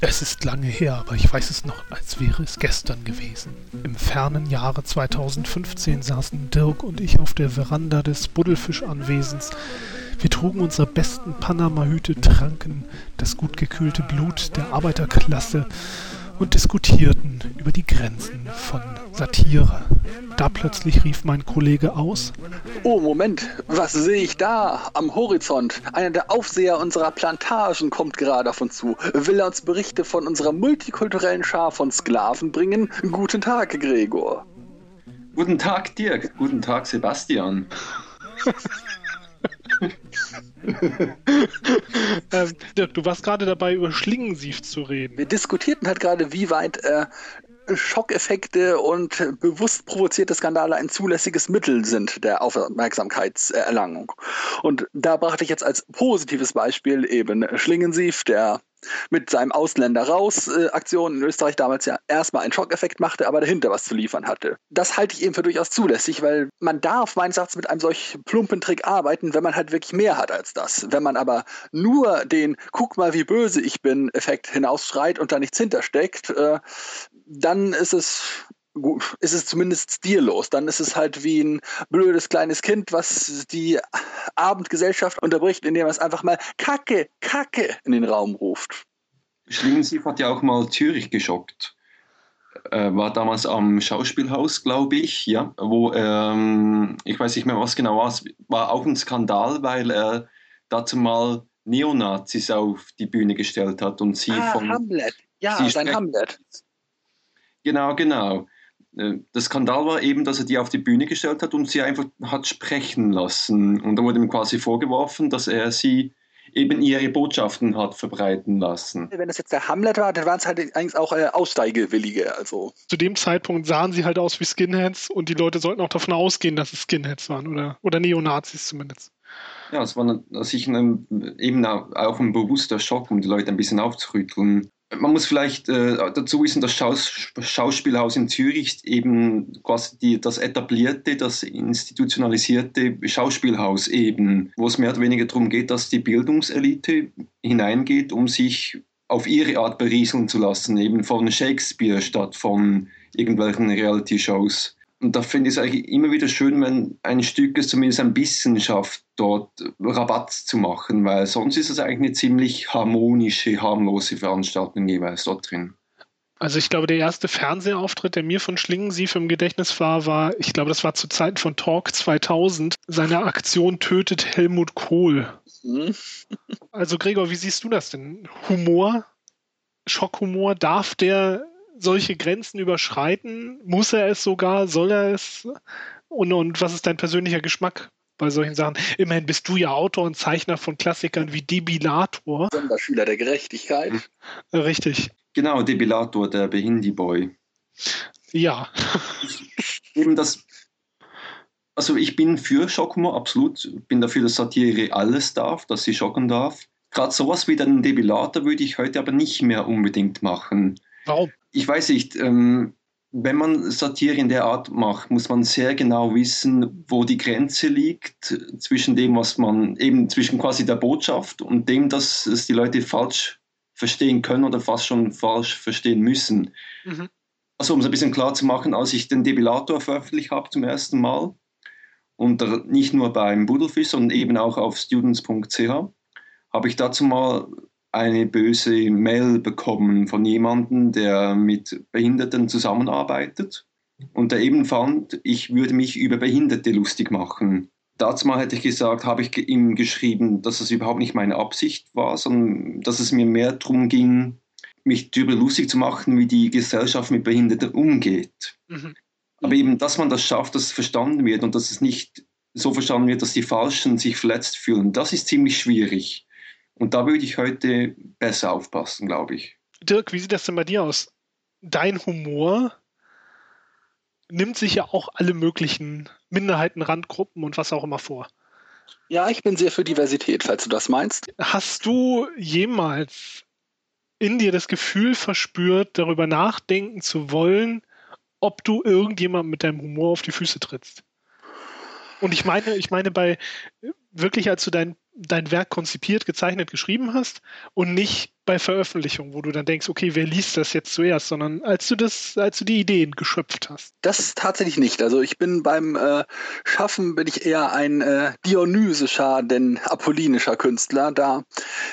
Es ist lange her, aber ich weiß es noch, als wäre es gestern gewesen. Im fernen Jahre 2015 saßen Dirk und ich auf der Veranda des Buddelfischanwesens. Wir trugen unsere besten Panama-Hüte, tranken das gut gekühlte Blut der Arbeiterklasse und diskutierten über die Grenzen von Satire. Da plötzlich rief mein Kollege aus. Oh, Moment, was sehe ich da am Horizont? Einer der Aufseher unserer Plantagen kommt gerade auf uns zu. Will er uns Berichte von unserer multikulturellen Schar von Sklaven bringen? Guten Tag, Gregor. Guten Tag, Dirk. Guten Tag, Sebastian. ähm, Dirk, du warst gerade dabei, über Schlingensief zu reden. Wir diskutierten halt gerade, wie weit äh, Schockeffekte und bewusst provozierte Skandale ein zulässiges Mittel sind der Aufmerksamkeitserlangung. Und da brachte ich jetzt als positives Beispiel eben Schlingensief, der mit seinem Ausländer raus äh, Aktion in Österreich damals ja erstmal einen Schockeffekt machte, aber dahinter was zu liefern hatte. Das halte ich eben für durchaus zulässig, weil man darf meines Erachtens mit einem solch plumpen Trick arbeiten, wenn man halt wirklich mehr hat als das. Wenn man aber nur den guck mal wie böse ich bin Effekt hinausschreit und da nichts hintersteckt, äh, dann ist es ist es zumindest stillos. Dann ist es halt wie ein blödes kleines Kind, was die Abendgesellschaft unterbricht, indem es einfach mal Kacke, Kacke in den Raum ruft. Schlingensief hat ja auch mal Zürich geschockt. Äh, war damals am Schauspielhaus, glaube ich, ja, wo ähm, ich weiß nicht mehr, was genau war. Es war auch ein Skandal, weil er dazu mal Neonazis auf die Bühne gestellt hat und sie ah, von Hamlet. Ja, sein Hamlet. Genau, genau. Äh, der Skandal war eben, dass er die auf die Bühne gestellt hat und sie einfach hat sprechen lassen. Und da wurde ihm quasi vorgeworfen, dass er sie eben ihre Botschaften hat verbreiten lassen. Wenn das jetzt der Hamlet war, dann waren es halt eigentlich auch äh, Aussteigewillige. Also. Zu dem Zeitpunkt sahen sie halt aus wie Skinheads und die Leute sollten auch davon ausgehen, dass es Skinheads waren oder, oder Neonazis zumindest. Ja, es war sicher eben auch ein bewusster Schock, um die Leute ein bisschen aufzurütteln man muss vielleicht äh, dazu wissen, das Schaus Schauspielhaus in Zürich ist eben quasi die, das etablierte, das institutionalisierte Schauspielhaus eben, wo es mehr oder weniger darum geht, dass die Bildungselite hineingeht, um sich auf ihre Art berieseln zu lassen, eben von Shakespeare statt von irgendwelchen Reality-Shows. Und da finde ich es eigentlich immer wieder schön, wenn ein Stück es zumindest ein bisschen schafft, dort Rabatt zu machen, weil sonst ist es eigentlich eine ziemlich harmonische, harmlose Veranstaltung jeweils dort drin. Also ich glaube, der erste Fernsehauftritt, der mir von Schlingensief im Gedächtnis war, war, ich glaube, das war zu Zeiten von Talk 2000, seine Aktion tötet Helmut Kohl. Mhm. Also Gregor, wie siehst du das denn? Humor, Schockhumor, darf der solche Grenzen überschreiten? Muss er es sogar? Soll er es? Und, und was ist dein persönlicher Geschmack bei solchen Sachen? Immerhin bist du ja Autor und Zeichner von Klassikern wie Debilator. Sonderschüler der Gerechtigkeit. Richtig. Genau, Debilator, der Behindi-Boy. Ja. Eben das. Also ich bin für Schockhumor, absolut. Bin dafür, dass Satire alles darf, dass sie schocken darf. Gerade sowas wie den Debilator würde ich heute aber nicht mehr unbedingt machen. Warum? Ich weiß nicht, ähm, wenn man Satire in der Art macht, muss man sehr genau wissen, wo die Grenze liegt zwischen dem, was man eben zwischen quasi der Botschaft und dem, dass es die Leute falsch verstehen können oder fast schon falsch verstehen müssen. Mhm. Also um es ein bisschen klar zu machen, als ich den Debilator veröffentlicht habe zum ersten Mal, und nicht nur beim Budelfisch, sondern eben auch auf students.ch, habe ich dazu mal eine böse Mail bekommen von jemandem, der mit Behinderten zusammenarbeitet und der eben fand, ich würde mich über Behinderte lustig machen. Dazu mal hätte ich gesagt, habe ich ihm geschrieben, dass es überhaupt nicht meine Absicht war, sondern dass es mir mehr darum ging, mich darüber lustig zu machen, wie die Gesellschaft mit Behinderten umgeht. Mhm. Aber eben, dass man das schafft, dass es verstanden wird und dass es nicht so verstanden wird, dass die Falschen sich verletzt fühlen, das ist ziemlich schwierig. Und da würde ich heute besser aufpassen, glaube ich. Dirk, wie sieht das denn bei dir aus? Dein Humor nimmt sich ja auch alle möglichen Minderheiten, Randgruppen und was auch immer vor. Ja, ich bin sehr für Diversität, falls du das meinst. Hast du jemals in dir das Gefühl verspürt, darüber nachdenken zu wollen, ob du irgendjemandem mit deinem Humor auf die Füße trittst. Und ich meine, ich meine bei wirklich, als du dein, dein Werk konzipiert, gezeichnet, geschrieben hast und nicht bei Veröffentlichung, wo du dann denkst, okay, wer liest das jetzt zuerst, sondern als du das, als du die Ideen geschöpft hast. Das tatsächlich nicht. Also ich bin beim äh, Schaffen bin ich eher ein äh, dionysischer, denn apollinischer Künstler. Da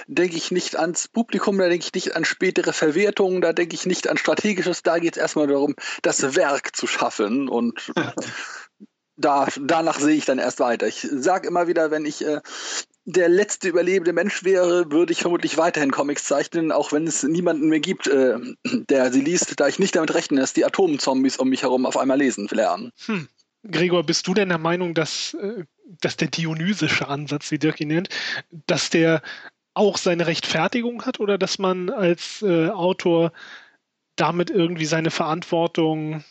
denke ich nicht ans Publikum, da denke ich nicht an spätere Verwertungen, da denke ich nicht an strategisches. Da geht es erstmal darum, das Werk zu schaffen und da, danach sehe ich dann erst weiter. Ich sage immer wieder, wenn ich äh, der letzte überlebende Mensch wäre, würde ich vermutlich weiterhin Comics zeichnen, auch wenn es niemanden mehr gibt, äh, der sie liest, da ich nicht damit rechne, dass die Atomzombies um mich herum auf einmal lesen lernen. Hm. Gregor, bist du denn der Meinung, dass, äh, dass der dionysische Ansatz, wie Dirk ihn nennt, dass der auch seine Rechtfertigung hat oder dass man als äh, Autor damit irgendwie seine Verantwortung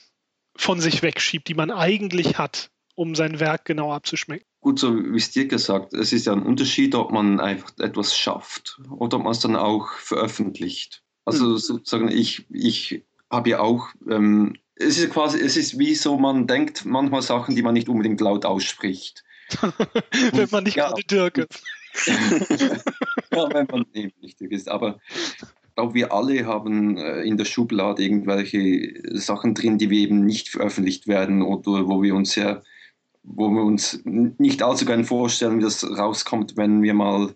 von sich wegschiebt, die man eigentlich hat? um sein Werk genau abzuschmecken. Gut, so wie es dir gesagt, es ist ja ein Unterschied, ob man einfach etwas schafft oder ob man es dann auch veröffentlicht. Also mhm. sozusagen, ich, ich habe ja auch, ähm, es ist quasi, es ist wie so, man denkt manchmal Sachen, die man nicht unbedingt laut ausspricht. wenn man nicht ja. gerade Dirk ist. ja, wenn man eben nicht Dirk ist. Aber ich glaube, wir alle haben äh, in der Schublade irgendwelche Sachen drin, die wir eben nicht veröffentlicht werden oder wo wir uns sehr wo wir uns nicht allzu gerne vorstellen, wie das rauskommt, wenn wir mal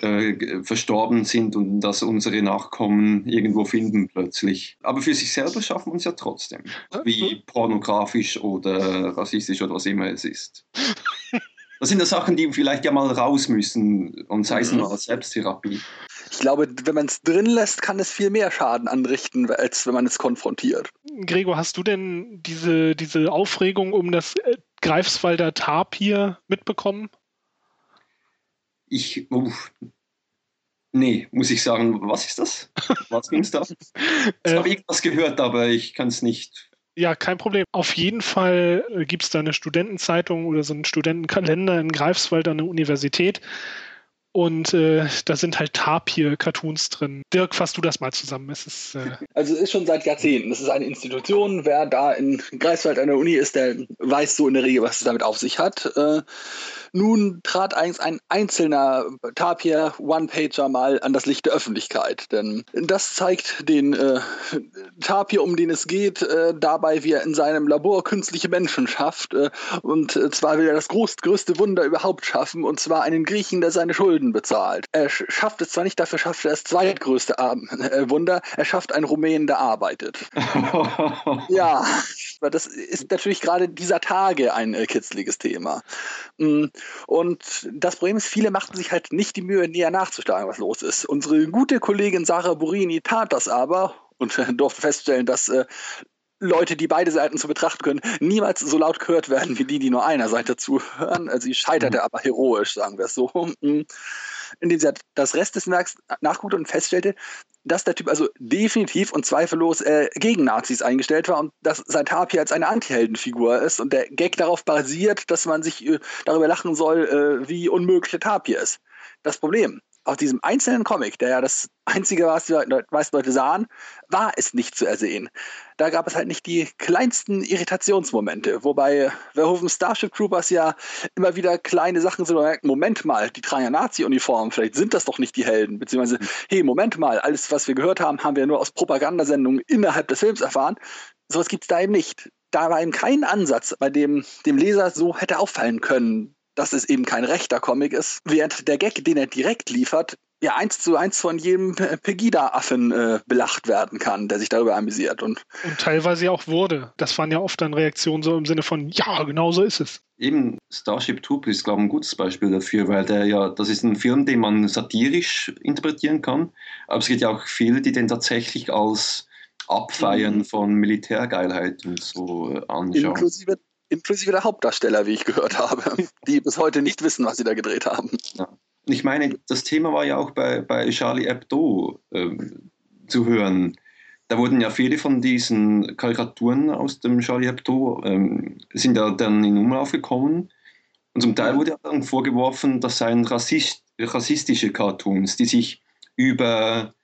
äh, verstorben sind und dass unsere Nachkommen irgendwo finden plötzlich. Aber für sich selber schaffen wir es ja trotzdem. Wie pornografisch oder rassistisch oder was immer es ist. Das sind ja Sachen, die vielleicht ja mal raus müssen und sei es nur als Selbsttherapie. Ich glaube, wenn man es drin lässt, kann es viel mehr Schaden anrichten, als wenn man es konfrontiert. Gregor, hast du denn diese, diese Aufregung um das äh, Greifswalder Tapir mitbekommen? Ich, uff, nee, muss ich sagen, was ist das? Was ging es da? Ich habe ähm, irgendwas gehört, aber ich kann es nicht. Ja, kein Problem. Auf jeden Fall äh, gibt es da eine Studentenzeitung oder so einen Studentenkalender in Greifswald an der Universität. Und äh, da sind halt Tapir-Cartoons drin. Dirk, fass du das mal zusammen. Es ist, äh also es ist schon seit Jahrzehnten. Es ist eine Institution. Wer da in Greifswald an der Uni ist, der weiß so in der Regel, was es damit auf sich hat. Äh, nun trat eigentlich ein einzelner Tapir One-Pager mal an das Licht der Öffentlichkeit. Denn das zeigt den äh, Tapir, um den es geht, äh, dabei, wie er in seinem Labor künstliche Menschen schafft. Äh, und zwar will er das groß, größte Wunder überhaupt schaffen, und zwar einen Griechen, der seine Schulden bezahlt. Er schafft es zwar nicht, dafür schafft er das zweitgrößte äh, Wunder, er schafft einen Rumänen, der arbeitet. ja, das ist natürlich gerade dieser Tage ein äh, kitzliges Thema. Mm, und das Problem ist, viele machten sich halt nicht die Mühe, näher nachzuschlagen, was los ist. Unsere gute Kollegin Sarah Burini tat das aber und durfte feststellen, dass äh, Leute, die beide Seiten zu betrachten können, niemals so laut gehört werden wie die, die nur einer Seite zuhören. Also sie scheiterte mhm. aber heroisch, sagen wir es so. Mhm. Indem sie das Rest des Werks nachguckte und feststellte, dass der Typ also definitiv und zweifellos äh, gegen Nazis eingestellt war und dass sein Tapir als eine Antiheldenfigur ist und der Gag darauf basiert, dass man sich äh, darüber lachen soll, äh, wie unmöglich der Tapir ist. Das Problem, aus diesem einzelnen Comic, der ja das einzige war, was die meisten Leute sahen, war es nicht zu ersehen. Da gab es halt nicht die kleinsten Irritationsmomente, wobei Verhoeven Starship Troopers ja immer wieder kleine Sachen so merken, Moment mal, die tragen ja Nazi-Uniformen, vielleicht sind das doch nicht die Helden, beziehungsweise, hey, Moment mal, alles, was wir gehört haben, haben wir nur aus Propagandasendungen innerhalb des Films erfahren. Sowas gibt es da eben nicht. Da war eben kein Ansatz, bei dem dem Leser so hätte auffallen können, dass es eben kein rechter Comic ist, während der Gag, den er direkt liefert, ja eins zu eins von jedem Pegida-Affen äh, belacht werden kann, der sich darüber amüsiert. Und, und teilweise ja auch wurde. Das waren ja oft dann Reaktionen so im Sinne von, ja, genau so ist es. Eben Starship Troopers ist, glaube ich, ein gutes Beispiel dafür, weil der ja, das ist ein Film, den man satirisch interpretieren kann, aber es gibt ja auch viele, die den tatsächlich als Abfeiern mhm. von Militärgeilheit und so äh, anschauen. Inklusive inklusive der Hauptdarsteller, wie ich gehört habe, die bis heute nicht wissen, was sie da gedreht haben. Ja. Ich meine, das Thema war ja auch bei, bei Charlie Hebdo ähm, zu hören. Da wurden ja viele von diesen Karikaturen aus dem Charlie Hebdo ähm, sind ja dann in Umlauf gekommen. Und zum Teil wurde ja dann vorgeworfen, das seien Rassist, rassistische Cartoons, die sich über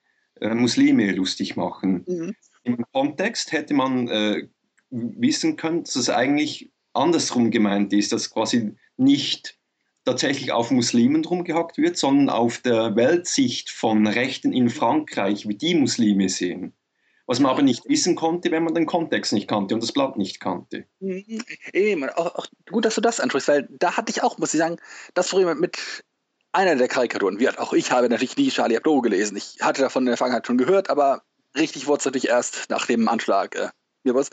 äh, Muslime lustig machen. Mhm. Im Kontext hätte man äh, wissen können, dass es eigentlich andersrum gemeint ist, dass quasi nicht tatsächlich auf Muslimen rumgehackt wird, sondern auf der Weltsicht von Rechten in Frankreich, wie die Muslime sehen. Was man aber nicht wissen konnte, wenn man den Kontext nicht kannte und das Blatt nicht kannte. Mhm. Eben, auch, auch gut, dass du das ansprichst, weil da hatte ich auch, muss ich sagen, das Problem mit einer der Karikaturen. Wie auch ich habe natürlich nie Charlie Hebdo gelesen. Ich hatte davon in der Vergangenheit schon gehört, aber richtig wurde es natürlich erst nach dem Anschlag, äh, was,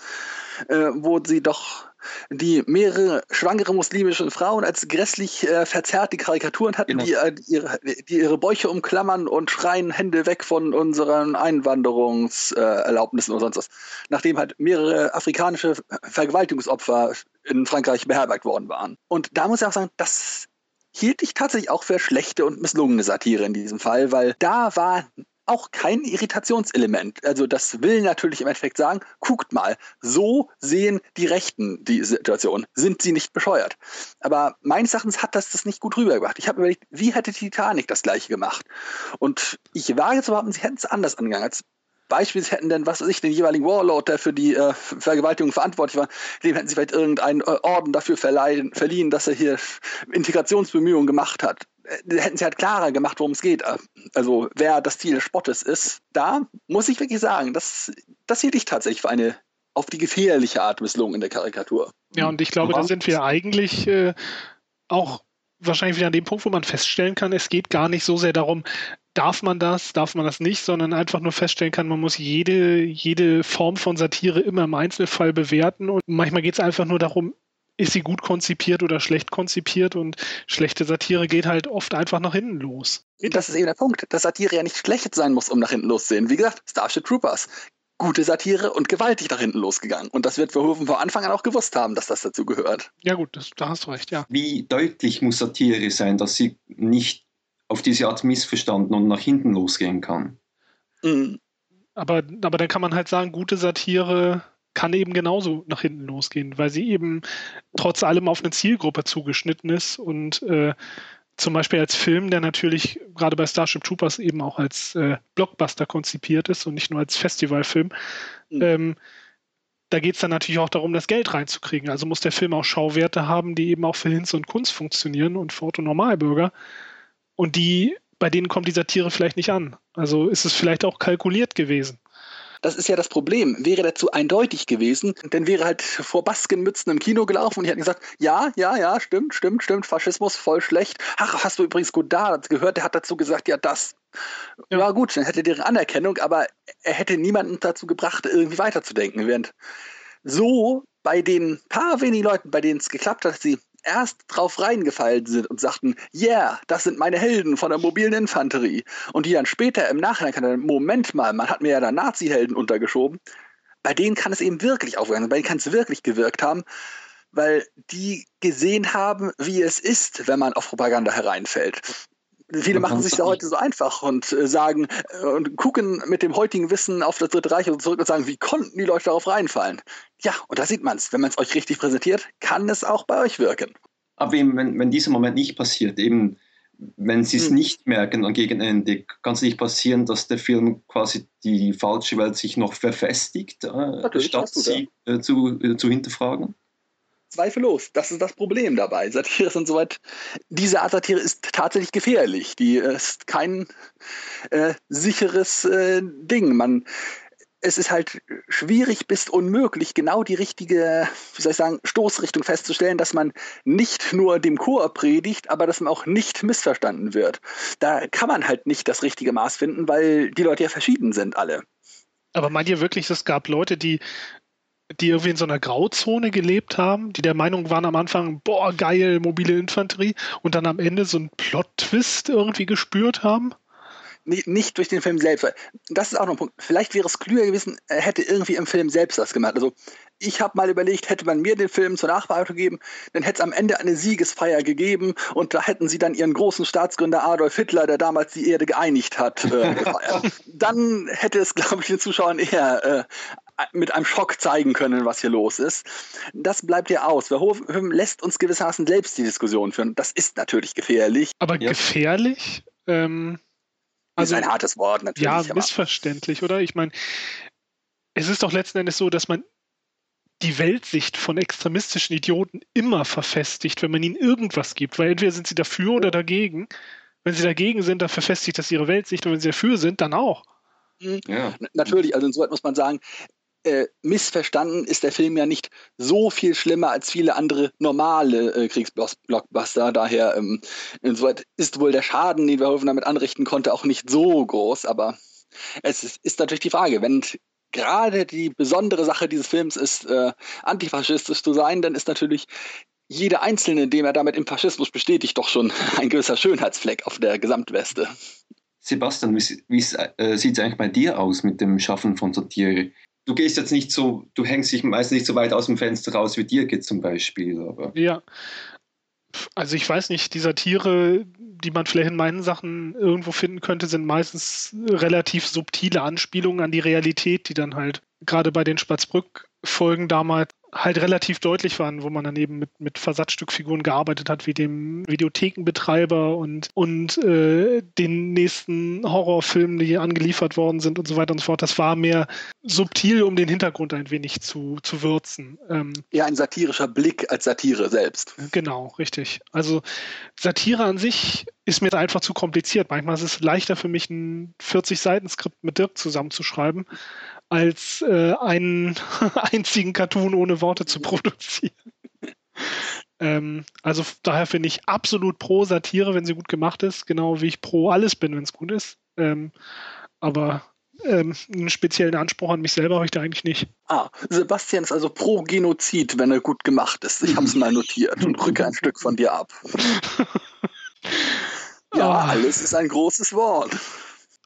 äh, wo sie doch die mehrere schwangere muslimische Frauen als grässlich äh, verzerrte Karikaturen hatten, genau. die, äh, die, ihre, die, ihre, Bäuche umklammern und schreien Hände weg von unseren Einwanderungserlaubnissen oder sonst was. Nachdem halt mehrere afrikanische Vergewaltigungsopfer in Frankreich beherbergt worden waren. Und da muss ich auch sagen, das hielt ich tatsächlich auch für schlechte und misslungene Satire in diesem Fall, weil da war auch kein Irritationselement. Also das will natürlich im Endeffekt sagen, guckt mal, so sehen die Rechten die Situation. Sind sie nicht bescheuert? Aber meines Erachtens hat das das nicht gut rübergebracht. Ich habe überlegt, wie hätte Titanic das gleiche gemacht? Und ich wage zu behaupten, sie hätten es anders angegangen. Als beispielsweise hätten denn, was weiß ich, den jeweiligen Warlord, der für die äh, Vergewaltigung verantwortlich war, dem hätten sie vielleicht irgendeinen äh, Orden dafür verleihen, verliehen, dass er hier Integrationsbemühungen gemacht hat. Äh, hätten sie halt klarer gemacht, worum es geht. Äh, also wer das Ziel des Spottes ist. Da muss ich wirklich sagen, das, das hielt ich tatsächlich für eine auf die gefährliche Art Misslungen in der Karikatur. Ja, und ich glaube, da sind wir eigentlich äh, auch wahrscheinlich wieder an dem Punkt, wo man feststellen kann, es geht gar nicht so sehr darum, darf man das, darf man das nicht, sondern einfach nur feststellen kann, man muss jede, jede Form von Satire immer im Einzelfall bewerten und manchmal geht es einfach nur darum, ist sie gut konzipiert oder schlecht konzipiert und schlechte Satire geht halt oft einfach nach hinten los. Das ist eben der Punkt, dass Satire ja nicht schlecht sein muss, um nach hinten loszusehen. Wie gesagt, Starship Troopers. Gute Satire und gewaltig nach hinten losgegangen. Und das wird Verhoeven von Anfang an auch gewusst haben, dass das dazu gehört. Ja gut, das, da hast du recht, ja. Wie deutlich muss Satire sein, dass sie nicht auf diese Art missverstanden und nach hinten losgehen kann. Mhm. Aber, aber dann kann man halt sagen, gute Satire kann eben genauso nach hinten losgehen, weil sie eben trotz allem auf eine Zielgruppe zugeschnitten ist und äh, zum Beispiel als Film, der natürlich gerade bei Starship Troopers eben auch als äh, Blockbuster konzipiert ist und nicht nur als Festivalfilm. Mhm. Ähm, da geht es dann natürlich auch darum, das Geld reinzukriegen. Also muss der Film auch Schauwerte haben, die eben auch für Hinz und Kunst funktionieren und für Otto Normalbürger. Und die, bei denen kommt die Satire vielleicht nicht an. Also ist es vielleicht auch kalkuliert gewesen. Das ist ja das Problem. Wäre der zu eindeutig gewesen, dann wäre halt vor Baskenmützen im Kino gelaufen und die hätten gesagt, ja, ja, ja, stimmt, stimmt, stimmt, Faschismus voll schlecht. Ach, hast du übrigens Godard gehört, der hat dazu gesagt, ja, das. Ja, ja gut, dann hätte deren Anerkennung, aber er hätte niemanden dazu gebracht, irgendwie weiterzudenken. Während so bei den paar wenigen Leuten, bei denen es geklappt hat, sie erst drauf reingefallen sind und sagten, yeah, das sind meine Helden von der mobilen Infanterie. Und die dann später im Nachhinein kann, Moment mal, man hat mir ja da Nazi-Helden untergeschoben. Bei denen kann es eben wirklich aufwirken, bei denen kann es wirklich gewirkt haben, weil die gesehen haben, wie es ist, wenn man auf Propaganda hereinfällt. Viele machen sich da heute so einfach und äh, sagen äh, und gucken mit dem heutigen Wissen auf das Dritte Reich und zurück und sagen, wie konnten die Leute darauf reinfallen? Ja, und da sieht man es. Wenn man es euch richtig präsentiert, kann es auch bei euch wirken. Aber eben, wenn, wenn dieser Moment nicht passiert, eben wenn sie es hm. nicht merken gegen Ende, kann es nicht passieren, dass der Film quasi die falsche Welt sich noch verfestigt, äh, statt sie äh, zu, äh, zu hinterfragen? Zweifellos. Das ist das Problem dabei. Satire ist insoweit, diese Art Satire ist tatsächlich gefährlich. Die ist kein äh, sicheres äh, Ding. Man, es ist halt schwierig bis unmöglich, genau die richtige, wie soll ich sagen, Stoßrichtung festzustellen, dass man nicht nur dem Chor predigt, aber dass man auch nicht missverstanden wird. Da kann man halt nicht das richtige Maß finden, weil die Leute ja verschieden sind, alle. Aber meint ihr wirklich, es gab Leute, die die irgendwie in so einer Grauzone gelebt haben, die der Meinung waren am Anfang, boah, geil, mobile Infanterie, und dann am Ende so einen Plot-Twist irgendwie gespürt haben? nicht durch den Film selbst. Das ist auch noch ein Punkt. Vielleicht wäre es klüger gewesen, er hätte irgendwie im Film selbst das gemacht. Also ich habe mal überlegt, hätte man mir den Film zur Nachbearbeitung gegeben, dann hätte es am Ende eine Siegesfeier gegeben und da hätten sie dann ihren großen Staatsgründer Adolf Hitler, der damals die Erde geeinigt hat, äh, gefeiert. dann hätte es, glaube ich, den Zuschauern eher äh, mit einem Schock zeigen können, was hier los ist. Das bleibt ja aus. Verhoeven lässt uns gewissermaßen selbst die Diskussion führen. Das ist natürlich gefährlich. Aber ja. gefährlich? Ähm, also, ist ein hartes Wort natürlich. Ja, missverständlich, oder? Ich meine, es ist doch letzten Endes so, dass man die Weltsicht von extremistischen Idioten immer verfestigt, wenn man ihnen irgendwas gibt, weil entweder sind sie dafür oder dagegen. Wenn sie dagegen sind, dann verfestigt das ihre Weltsicht und wenn sie dafür sind, dann auch. Mhm. Ja. Natürlich, also insoweit muss man sagen, äh, missverstanden ist der Film ja nicht so viel schlimmer als viele andere normale äh, Kriegsblockbuster. Daher ähm, insoweit ist wohl der Schaden, den Verhoeven damit anrichten konnte, auch nicht so groß. Aber es ist, ist natürlich die Frage, wenn gerade die besondere Sache dieses Films ist, äh, antifaschistisch zu sein, dann ist natürlich jeder Einzelne, dem er damit im Faschismus bestätigt, doch schon ein gewisser Schönheitsfleck auf der Gesamtweste. Sebastian, wie, wie äh, sieht es eigentlich bei dir aus mit dem Schaffen von Satire? Du gehst jetzt nicht so, du hängst dich meistens nicht so weit aus dem Fenster raus wie dir geht zum Beispiel. Aber. Ja. Also ich weiß nicht, die Satire, die man vielleicht in meinen Sachen irgendwo finden könnte, sind meistens relativ subtile Anspielungen an die Realität, die dann halt gerade bei den Spatzbrück-Folgen damals halt relativ deutlich waren, wo man dann eben mit, mit Versatzstückfiguren gearbeitet hat, wie dem Videothekenbetreiber und, und äh, den nächsten Horrorfilmen, die angeliefert worden sind und so weiter und so fort. Das war mehr subtil, um den Hintergrund ein wenig zu, zu würzen. Ähm, Eher ein satirischer Blick als Satire selbst. Genau, richtig. Also Satire an sich ist mir einfach zu kompliziert. Manchmal ist es leichter für mich, ein 40-Seiten-Skript mit Dirk zusammenzuschreiben, als äh, einen einzigen Cartoon ohne Worte zu produzieren. ähm, also daher finde ich absolut pro Satire, wenn sie gut gemacht ist, genau wie ich pro alles bin, wenn es gut ist. Ähm, aber ähm, einen speziellen Anspruch an mich selber habe ich da eigentlich nicht. Ah, Sebastian ist also pro Genozid, wenn er gut gemacht ist. Ich habe es mal notiert und rücke ein Stück von dir ab. ja, ah. alles ist ein großes Wort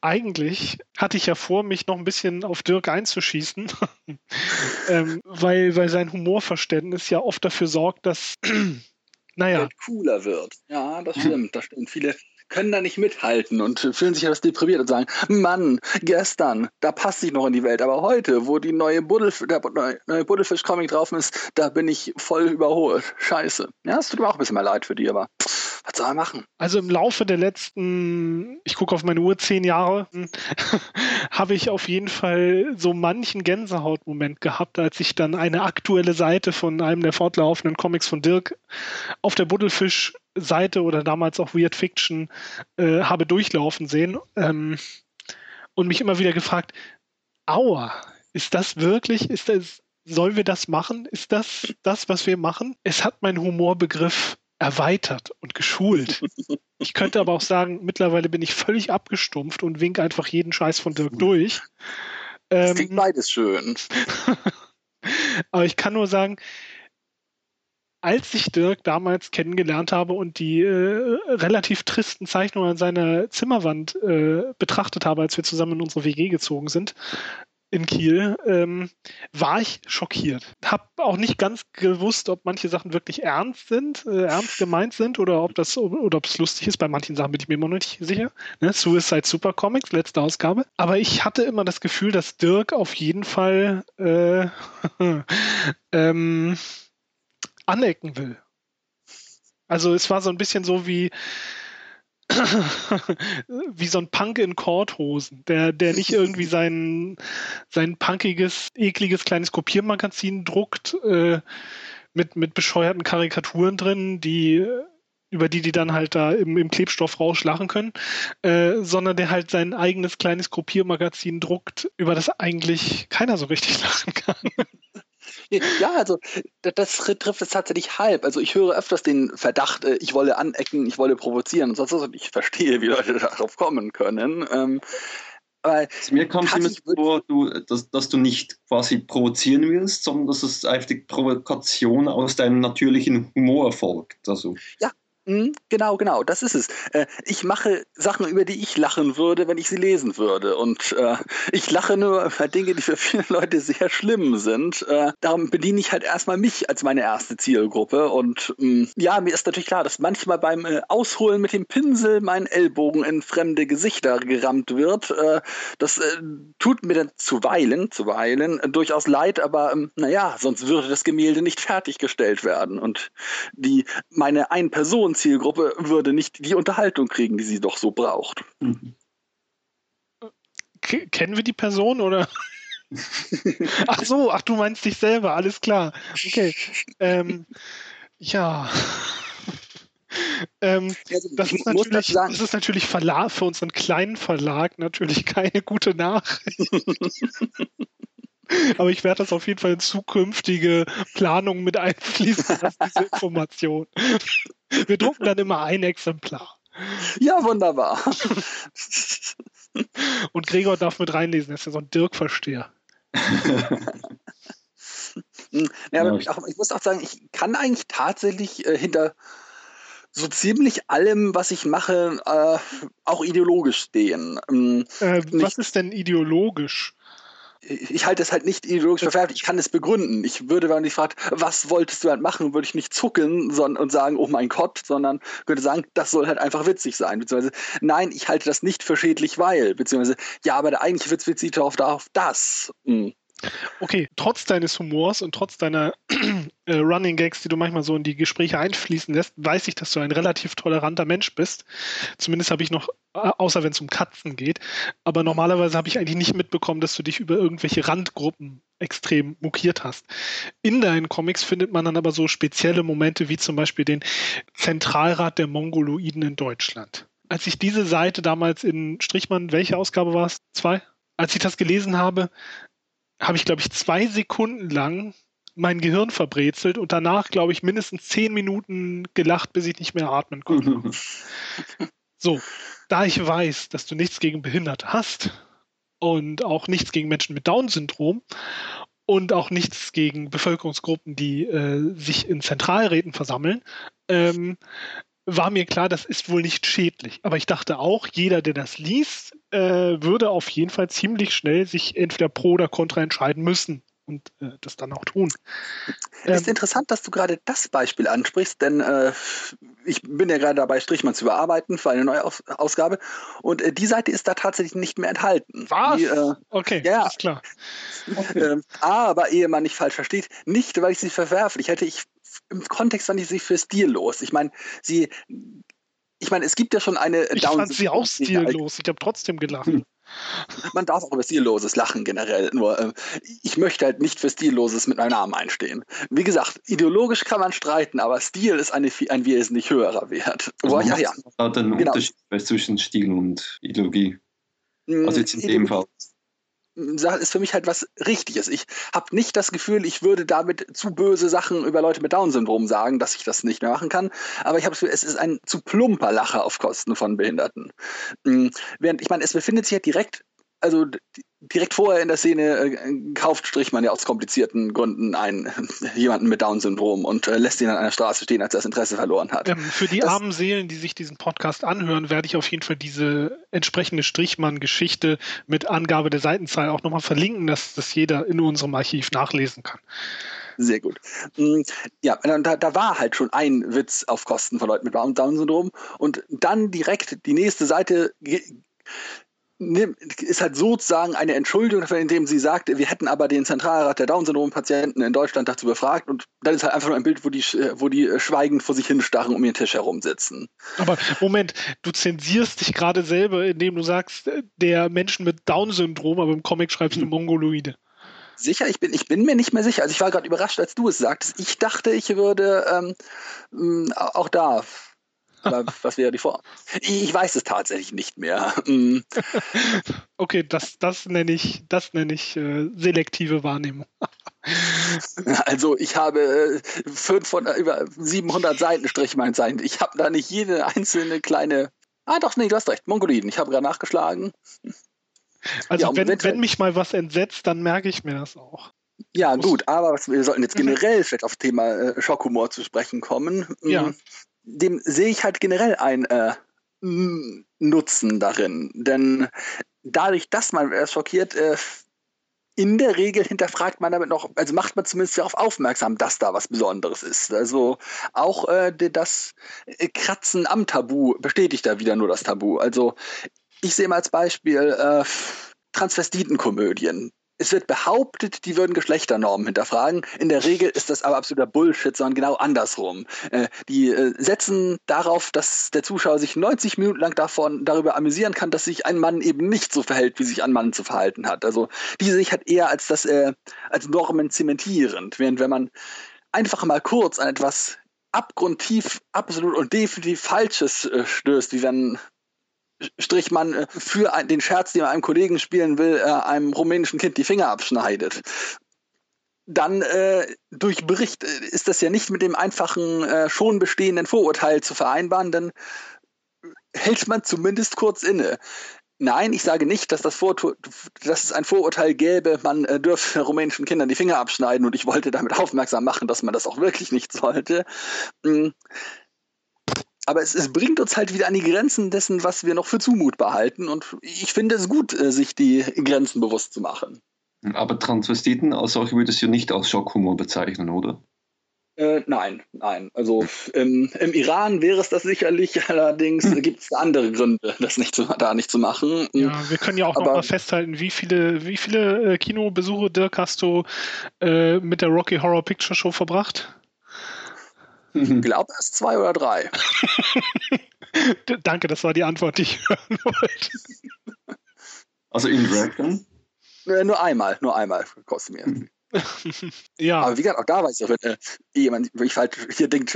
eigentlich hatte ich ja vor, mich noch ein bisschen auf Dirk einzuschießen, ähm, weil, weil sein Humorverständnis ja oft dafür sorgt, dass, naja. cooler wird. Ja, das stimmt, das stimmt. Viele können da nicht mithalten und fühlen sich etwas deprimiert und sagen, Mann, gestern, da passte ich noch in die Welt, aber heute, wo die neue Buddelf der neue Buddelfisch-Comic drauf ist, da bin ich voll überholt. Scheiße. Ja, es tut mir auch ein bisschen mehr leid für die, aber was soll er machen? Also im Laufe der letzten, ich gucke auf meine Uhr, zehn Jahre, habe ich auf jeden Fall so manchen Gänsehautmoment gehabt, als ich dann eine aktuelle Seite von einem der fortlaufenden Comics von Dirk auf der Buddelfisch Seite oder damals auch Weird Fiction äh, habe durchlaufen sehen ähm, und mich immer wieder gefragt, aua, ist das wirklich, ist das, sollen wir das machen? Ist das das, was wir machen? Es hat meinen Humorbegriff erweitert und geschult. Ich könnte aber auch sagen, mittlerweile bin ich völlig abgestumpft und wink einfach jeden Scheiß von Dirk durch. Das klingt ähm, beides schön. aber ich kann nur sagen, als ich Dirk damals kennengelernt habe und die äh, relativ tristen Zeichnungen an seiner Zimmerwand äh, betrachtet habe, als wir zusammen in unsere WG gezogen sind in Kiel, ähm, war ich schockiert. Hab auch nicht ganz gewusst, ob manche Sachen wirklich ernst sind, äh, ernst gemeint sind oder ob das oder ob es lustig ist. Bei manchen Sachen bin ich mir immer noch nicht sicher. Ne? Suicide Super Comics, letzte Ausgabe. Aber ich hatte immer das Gefühl, dass Dirk auf jeden Fall äh, ähm, anecken will. Also es war so ein bisschen so wie wie so ein Punk in Korthosen, der, der nicht irgendwie sein, sein punkiges, ekliges kleines Kopiermagazin druckt äh, mit, mit bescheuerten Karikaturen drin, die über die die dann halt da im, im Klebstoffrausch lachen können, äh, sondern der halt sein eigenes kleines Kopiermagazin druckt, über das eigentlich keiner so richtig lachen kann. Ja, also das trifft es tatsächlich halb. Also ich höre öfters den Verdacht, äh, ich wolle anecken, ich wolle provozieren. Und also ich verstehe, wie Leute darauf kommen können. Ähm, aber mir kommt es immer vor, du, dass, dass, du nicht quasi provozieren willst, sondern dass es einfach die Provokation aus deinem natürlichen Humor erfolgt. Also. Ja, hm, genau, genau, das ist es. Äh, ich mache Sachen, über die ich lachen würde, wenn ich sie lesen würde. Und äh, ich lache nur über Dinge, die für viele Leute sehr schlimm sind. Äh, darum bediene ich halt erstmal mich als meine erste Zielgruppe. Und mh, hm, ja, mir ist natürlich klar, dass manchmal beim äh, Ausholen mit dem Pinsel mein Ellbogen in fremde Gesichter gerammt wird. Äh, das äh, tut mir dann zuweilen, zuweilen durchaus leid, aber ähm, naja, sonst würde das Gemälde nicht fertiggestellt werden. Und die meine Ein-Person- Zielgruppe würde nicht die Unterhaltung kriegen, die sie doch so braucht. Mhm. Kennen wir die Person oder? ach so, ach, du meinst dich selber, alles klar. Okay. Ähm, ja. Ähm, das, ist natürlich, das ist natürlich Verlag, für unseren kleinen Verlag natürlich keine gute Nachricht. Aber ich werde das auf jeden Fall in zukünftige Planungen mit einfließen lassen, diese Information. Wir drucken dann immer ein Exemplar. Ja, wunderbar. Und Gregor darf mit reinlesen, er ist ja so ein Dirk-Versteher. ja, aber ich, auch, ich, muss auch sagen, ich kann eigentlich tatsächlich äh, hinter so ziemlich allem, was ich mache, äh, auch ideologisch stehen. Ähm, äh, was ist denn ideologisch? Ich halte es halt nicht ideologisch verwerflich, ich kann es begründen. Ich würde, wenn ich fragt, was wolltest du halt machen, würde ich nicht zucken und sagen, oh mein Gott, sondern würde sagen, das soll halt einfach witzig sein. Beziehungsweise, nein, ich halte das nicht für schädlich, weil, beziehungsweise, ja, aber der eigentliche Witz bezieht darauf, darauf das. Hm. Okay, trotz deines Humors und trotz deiner äh, Running Gags, die du manchmal so in die Gespräche einfließen lässt, weiß ich, dass du ein relativ toleranter Mensch bist. Zumindest habe ich noch, äh, außer wenn es um Katzen geht, aber normalerweise habe ich eigentlich nicht mitbekommen, dass du dich über irgendwelche Randgruppen extrem mokiert hast. In deinen Comics findet man dann aber so spezielle Momente wie zum Beispiel den Zentralrat der Mongoloiden in Deutschland. Als ich diese Seite damals in Strichmann, welche Ausgabe war es? Zwei? Als ich das gelesen habe, habe ich, glaube ich, zwei Sekunden lang mein Gehirn verbrezelt und danach, glaube ich, mindestens zehn Minuten gelacht, bis ich nicht mehr atmen konnte. so, da ich weiß, dass du nichts gegen Behinderte hast und auch nichts gegen Menschen mit Down-Syndrom und auch nichts gegen Bevölkerungsgruppen, die äh, sich in Zentralräten versammeln, ähm, war mir klar, das ist wohl nicht schädlich. Aber ich dachte auch, jeder, der das liest, äh, würde auf jeden Fall ziemlich schnell sich entweder pro oder contra entscheiden müssen und äh, das dann auch tun. Es ist ähm, interessant, dass du gerade das Beispiel ansprichst, denn äh, ich bin ja gerade dabei, Strichmann zu überarbeiten für eine neue Aus Ausgabe und äh, die Seite ist da tatsächlich nicht mehr enthalten. Was? Die, äh, okay, ja, ist klar. Ähm, aber ehe man nicht falsch versteht, nicht, weil ich sie verwerflich hätte, ich im Kontext fand ich sie für stillos. Ich meine, sie, ich meine, es gibt ja schon eine. Ich fand sie auch stillos. Ich habe trotzdem gelacht. Man darf auch über stilloses lachen generell. Nur äh, ich möchte halt nicht für stilloses mit meinem Namen einstehen. Wie gesagt, ideologisch kann man streiten, aber Stil ist eine, ein wesentlich höherer Wert. Also ja, ja. Hat einen genau. Unterschied zwischen Stil und Ideologie. Hm, also jetzt in dem Fall ist für mich halt was Richtiges. Ich habe nicht das Gefühl, ich würde damit zu böse Sachen über Leute mit Down-Syndrom sagen, dass ich das nicht mehr machen kann. Aber ich habe das Gefühl, es ist ein zu plumper Lacher auf Kosten von Behinderten. Hm, während, ich meine, es befindet sich ja direkt also direkt vorher in der Szene äh, kauft Strichmann ja aus komplizierten Gründen einen jemanden mit Down-Syndrom und äh, lässt ihn an einer Straße stehen, als er das Interesse verloren hat. Ähm, für die das, armen Seelen, die sich diesen Podcast anhören, werde ich auf jeden Fall diese entsprechende Strichmann-Geschichte mit Angabe der Seitenzahl auch nochmal verlinken, dass das jeder in unserem Archiv nachlesen kann. Sehr gut. Mm, ja, da, da war halt schon ein Witz auf Kosten von Leuten mit Down-Syndrom und dann direkt die nächste Seite ist halt sozusagen eine Entschuldigung dafür, indem sie sagt, wir hätten aber den Zentralrat der Down-Syndrom-Patienten in Deutschland dazu befragt und dann ist halt einfach nur ein Bild, wo die, wo die schweigend vor sich hinstarren um ihren Tisch herum sitzen. Aber Moment, du zensierst dich gerade selber, indem du sagst, der Menschen mit Down-Syndrom, aber im Comic schreibst du hm. Mongoloide. Sicher, ich bin, ich bin mir nicht mehr sicher. Also ich war gerade überrascht, als du es sagtest. Ich dachte, ich würde ähm, auch da was wäre die Form? Ich weiß es tatsächlich nicht mehr. Mm. okay, das, das nenne ich, das nenne ich äh, selektive Wahrnehmung. also ich habe äh, 500, über 700 Seiten Strichmeinzeichen. Ich habe da nicht jede einzelne kleine. Ah, doch, nee, du hast recht. Mongoliden. Ich habe gerade nachgeschlagen. Also ja, wenn, wenn mich mal was entsetzt, dann merke ich mir das auch. Ja, gut, aber wir sollten jetzt generell vielleicht auf das Thema äh, Schockhumor zu sprechen kommen. Ja. Dem sehe ich halt generell ein äh, Nutzen darin. Denn dadurch, dass man erst schockiert, äh, in der Regel hinterfragt man damit noch, also macht man zumindest darauf aufmerksam, dass da was Besonderes ist. Also auch äh, das Kratzen am Tabu bestätigt da wieder nur das Tabu. Also ich sehe mal als Beispiel äh, Transvestitenkomödien es wird behauptet, die würden Geschlechternormen hinterfragen. In der Regel ist das aber absoluter Bullshit, sondern genau andersrum. Äh, die äh, setzen darauf, dass der Zuschauer sich 90 Minuten lang davon, darüber amüsieren kann, dass sich ein Mann eben nicht so verhält, wie sich ein Mann zu verhalten hat. Also die sich hat eher als das äh, als Normen zementierend. Während wenn man einfach mal kurz an etwas abgrundtief, absolut und definitiv Falsches stößt, wie wenn Strichmann äh, für den Scherz, den er einem Kollegen spielen will, äh, einem rumänischen Kind die Finger abschneidet. Dann äh, durch Bericht äh, ist das ja nicht mit dem einfachen, äh, schon bestehenden Vorurteil zu vereinbaren, dann hält man zumindest kurz inne. Nein, ich sage nicht, dass, das dass es ein Vorurteil gäbe, man äh, dürfe rumänischen Kindern die Finger abschneiden und ich wollte damit aufmerksam machen, dass man das auch wirklich nicht sollte. Aber es, es, bringt uns halt wieder an die Grenzen dessen, was wir noch für zumutbar halten. Und ich finde es gut, äh, sich die Grenzen bewusst zu machen. Aber Transvestiten als solche würdest du nicht als Schockhumor bezeichnen, oder? Äh, nein, nein. Also im, im, Iran wäre es das sicherlich, allerdings hm. gibt es andere Gründe, das nicht zu, da nicht zu machen. Ja, wir können ja auch Aber, noch mal festhalten, wie viele, wie viele äh, Kinobesuche, Dirk, hast du äh, mit der Rocky Horror Picture Show verbracht? Ich glaube erst zwei oder drei. Danke, das war die Antwort, die ich hören wollte. Also in Drag dann? Nur einmal, nur einmal kostet mir. ja. Aber wie gesagt, auch da weiß ich, wenn äh, jemand, ich halt hier denkt,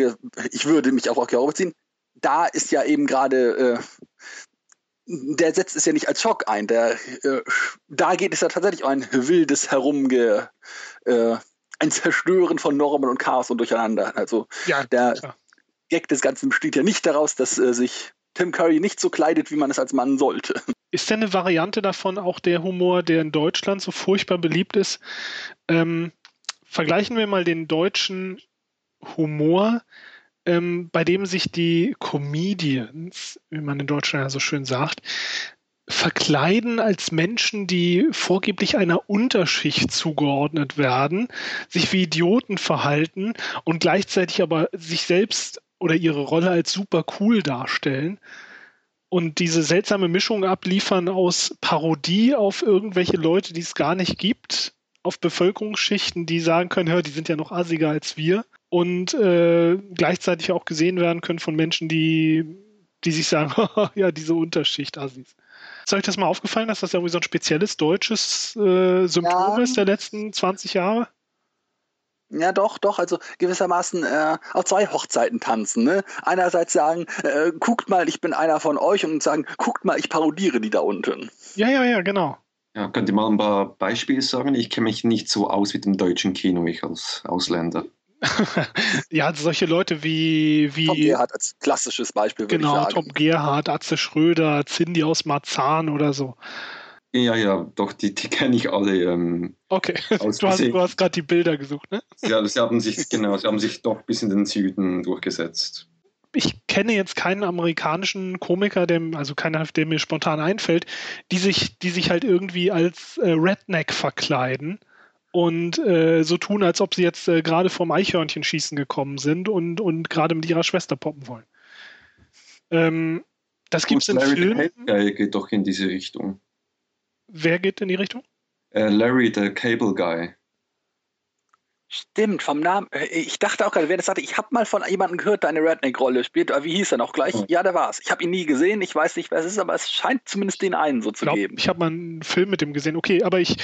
ich würde mich auf Rocky Horror ziehen, da ist ja eben gerade, äh, der setzt es ja nicht als Schock ein. Der, äh, da geht es ja tatsächlich um ein wildes Herumge, äh, ein Zerstören von Normen und Chaos und Durcheinander. Also ja, der klar. Gag des Ganzen besteht ja nicht daraus, dass äh, sich Tim Curry nicht so kleidet, wie man es als Mann sollte. Ist denn eine Variante davon auch der Humor, der in Deutschland so furchtbar beliebt ist? Ähm, vergleichen wir mal den deutschen Humor, ähm, bei dem sich die Comedians, wie man in Deutschland ja so schön sagt, verkleiden als Menschen, die vorgeblich einer Unterschicht zugeordnet werden, sich wie Idioten verhalten und gleichzeitig aber sich selbst oder ihre Rolle als super cool darstellen und diese seltsame Mischung abliefern aus Parodie auf irgendwelche Leute, die es gar nicht gibt, auf Bevölkerungsschichten, die sagen können, hör, die sind ja noch assiger als wir und äh, gleichzeitig auch gesehen werden können von Menschen, die, die sich sagen, ja, diese Unterschicht Assis. Ist euch das mal aufgefallen, dass das ja so ein spezielles deutsches äh, Symptom ja. ist der letzten 20 Jahre? Ja, doch, doch. Also gewissermaßen äh, auf zwei Hochzeiten tanzen. Ne? Einerseits sagen, äh, guckt mal, ich bin einer von euch und sagen, guckt mal, ich parodiere die da unten. Ja, ja, ja, genau. Ja, könnt ihr mal ein paar Beispiele sagen? Ich kenne mich nicht so aus mit dem deutschen Kino, ich als Ausländer. ja, solche Leute wie. wie Tom Gerhardt als klassisches Beispiel. Genau, Tom Gerhardt, Atze Schröder, Cindy aus Marzahn oder so. Ja, ja, doch, die, die kenne ich alle. Ähm, okay, du hast, du hast gerade die Bilder gesucht, ne? Ja, sie haben sich, genau, sie haben sich doch bis in den Süden durchgesetzt. Ich kenne jetzt keinen amerikanischen Komiker, der, also keiner, der mir spontan einfällt, die sich, die sich halt irgendwie als äh, Redneck verkleiden und äh, so tun, als ob sie jetzt äh, gerade vom Eichhörnchen schießen gekommen sind und, und gerade mit ihrer Schwester poppen wollen. Ähm, das gibt es in Larry Filmen. Guy geht doch in diese Richtung. Wer geht in die Richtung? Äh, Larry, der Cable Guy. Stimmt, vom Namen. Äh, ich dachte auch gerade, wer das sagte, ich habe mal von jemandem gehört, der eine Redneck-Rolle spielt. Wie hieß er noch gleich? Oh. Ja, der war's. Ich habe ihn nie gesehen, ich weiß nicht, wer es ist, aber es scheint zumindest den einen so zu glaub, geben. Ich habe mal einen Film mit dem gesehen, okay, aber ich,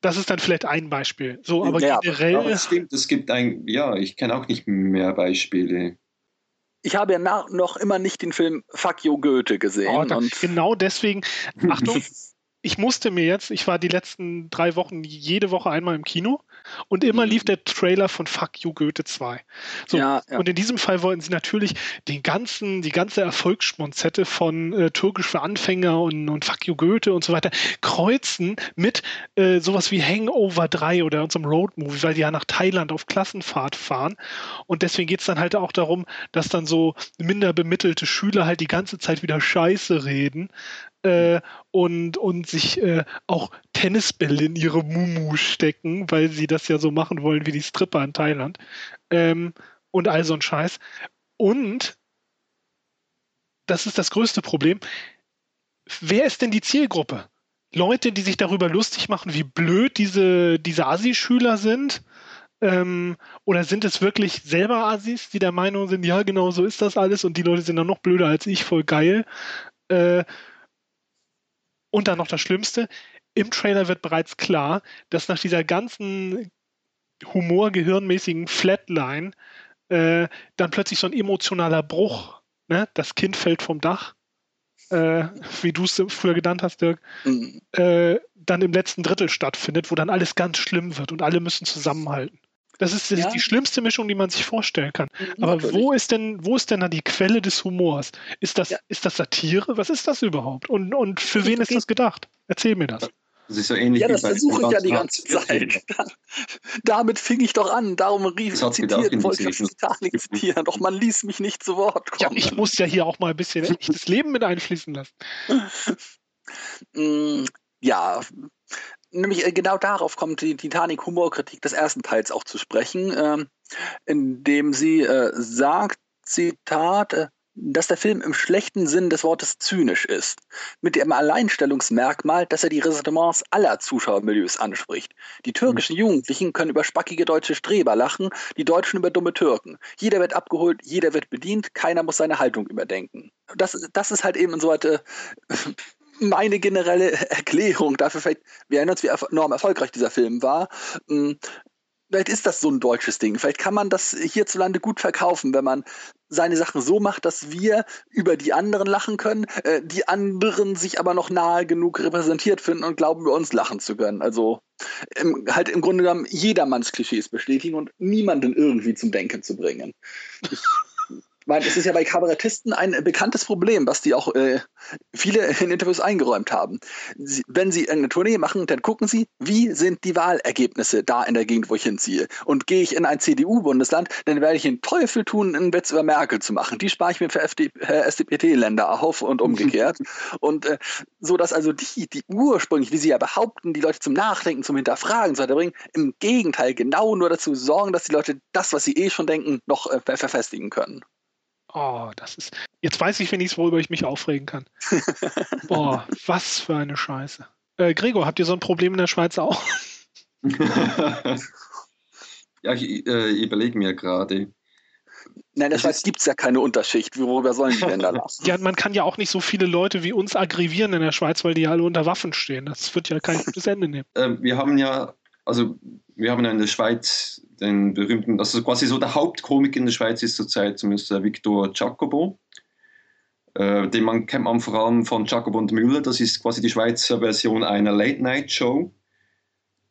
das ist dann vielleicht ein Beispiel. So, aber ja, generell. Aber es stimmt, es gibt ein, ja, ich kenne auch nicht mehr Beispiele. Ich habe ja nach, noch immer nicht den Film Fuck You Goethe gesehen. Oh, da, genau deswegen, Achtung, ich musste mir jetzt, ich war die letzten drei Wochen jede Woche einmal im Kino und immer mhm. lief der Trailer von Fuck You Goethe 2. So, ja, ja. Und in diesem Fall wollten sie natürlich den ganzen, die ganze Erfolgsschmonzette von äh, Türkisch für Anfänger und, und Fuck You Goethe und so weiter kreuzen mit äh, sowas wie Hangover 3 oder unserem Roadmovie, weil die ja nach Thailand auf Klassenfahrt fahren. Und deswegen geht es dann halt auch darum, dass dann so minder bemittelte Schüler halt die ganze Zeit wieder Scheiße reden äh, und, und sich äh, auch Tennisbälle in ihre Mumu stecken, weil sie das ja so machen wollen wie die Stripper in Thailand. Ähm, und all so ein Scheiß. Und das ist das größte Problem. Wer ist denn die Zielgruppe? Leute, die sich darüber lustig machen, wie blöd diese, diese Assi-Schüler sind? Ähm, oder sind es wirklich selber Assis, die der Meinung sind, ja, genau so ist das alles und die Leute sind dann noch blöder als ich, voll geil. Äh, und dann noch das Schlimmste, im Trailer wird bereits klar, dass nach dieser ganzen humor-gehirnmäßigen Flatline äh, dann plötzlich so ein emotionaler Bruch, ne? das Kind fällt vom Dach, äh, wie du es früher genannt hast, Dirk, mhm. äh, dann im letzten Drittel stattfindet, wo dann alles ganz schlimm wird und alle müssen zusammenhalten. Das ist, das ja. ist die schlimmste Mischung, die man sich vorstellen kann. Mhm, Aber wo ist denn, wo ist denn da die Quelle des Humors? Ist das, ja. ist das Satire? Was ist das überhaupt? Und, und für wen ist das gedacht? Erzähl mir das. Das ist so ähnlich ja, das versuche ich ja die ganze Zeit. Damit fing ich doch an. Darum rief ich zitiert, wollte ich Titanic zitieren. Doch man ließ mich nicht zu Wort kommen. Ja, ich muss ja hier auch mal ein bisschen echtes Leben mit einfließen lassen. Mm, ja, nämlich äh, genau darauf kommt die Titanic-Humorkritik des ersten Teils auch zu sprechen, äh, indem sie äh, sagt, Zitat, äh, dass der Film im schlechten Sinn des Wortes zynisch ist, mit dem Alleinstellungsmerkmal, dass er die Ressentiments aller Zuschauermilieus anspricht. Die türkischen mhm. Jugendlichen können über spackige deutsche Streber lachen, die Deutschen über dumme Türken. Jeder wird abgeholt, jeder wird bedient, keiner muss seine Haltung überdenken. Das, das ist halt eben so eine meine generelle Erklärung dafür, vielleicht, wir erinnern uns, wie enorm erfolgreich dieser Film war. Hm, vielleicht ist das so ein deutsches Ding. Vielleicht kann man das hierzulande gut verkaufen, wenn man seine Sachen so macht, dass wir über die anderen lachen können, äh, die anderen sich aber noch nahe genug repräsentiert finden und glauben, über uns lachen zu können. Also im, halt im Grunde genommen jedermanns Klischees bestätigen und niemanden irgendwie zum Denken zu bringen. Meine, es ist ja bei Kabarettisten ein bekanntes Problem, was die auch äh, viele in Interviews eingeräumt haben. Sie, wenn sie eine Tournee machen, dann gucken sie, wie sind die Wahlergebnisse da in der Gegend, wo ich hinziehe. Und gehe ich in ein CDU-Bundesland, dann werde ich den Teufel tun, einen Witz über Merkel zu machen. Die spare ich mir für äh, SDP-Länder auf und umgekehrt. und äh, so, dass also die, die ursprünglich, wie sie ja behaupten, die Leute zum Nachdenken, zum Hinterfragen zu bringen, im Gegenteil genau nur dazu sorgen, dass die Leute das, was sie eh schon denken, noch äh, verfestigen können. Oh, das ist. Jetzt weiß ich wenigstens, worüber ich mich aufregen kann. Boah, was für eine Scheiße. Äh, Gregor, habt ihr so ein Problem in der Schweiz auch? ja, ich äh, überlege mir gerade. Nein, in der Schweiz gibt es ja keine Unterschicht. Worüber sollen die denn da lassen? ja, man kann ja auch nicht so viele Leute wie uns aggrevieren in der Schweiz, weil die ja alle unter Waffen stehen. Das wird ja kein gutes Ende nehmen. Äh, wir haben ja, also wir haben ja in der Schweiz den berühmten, also quasi so der Hauptkomik in der Schweiz ist zurzeit zumindest der Victor Jacobo. Äh, den man kennt man vor allem von Jacobo und Müller. Das ist quasi die Schweizer Version einer Late-Night-Show.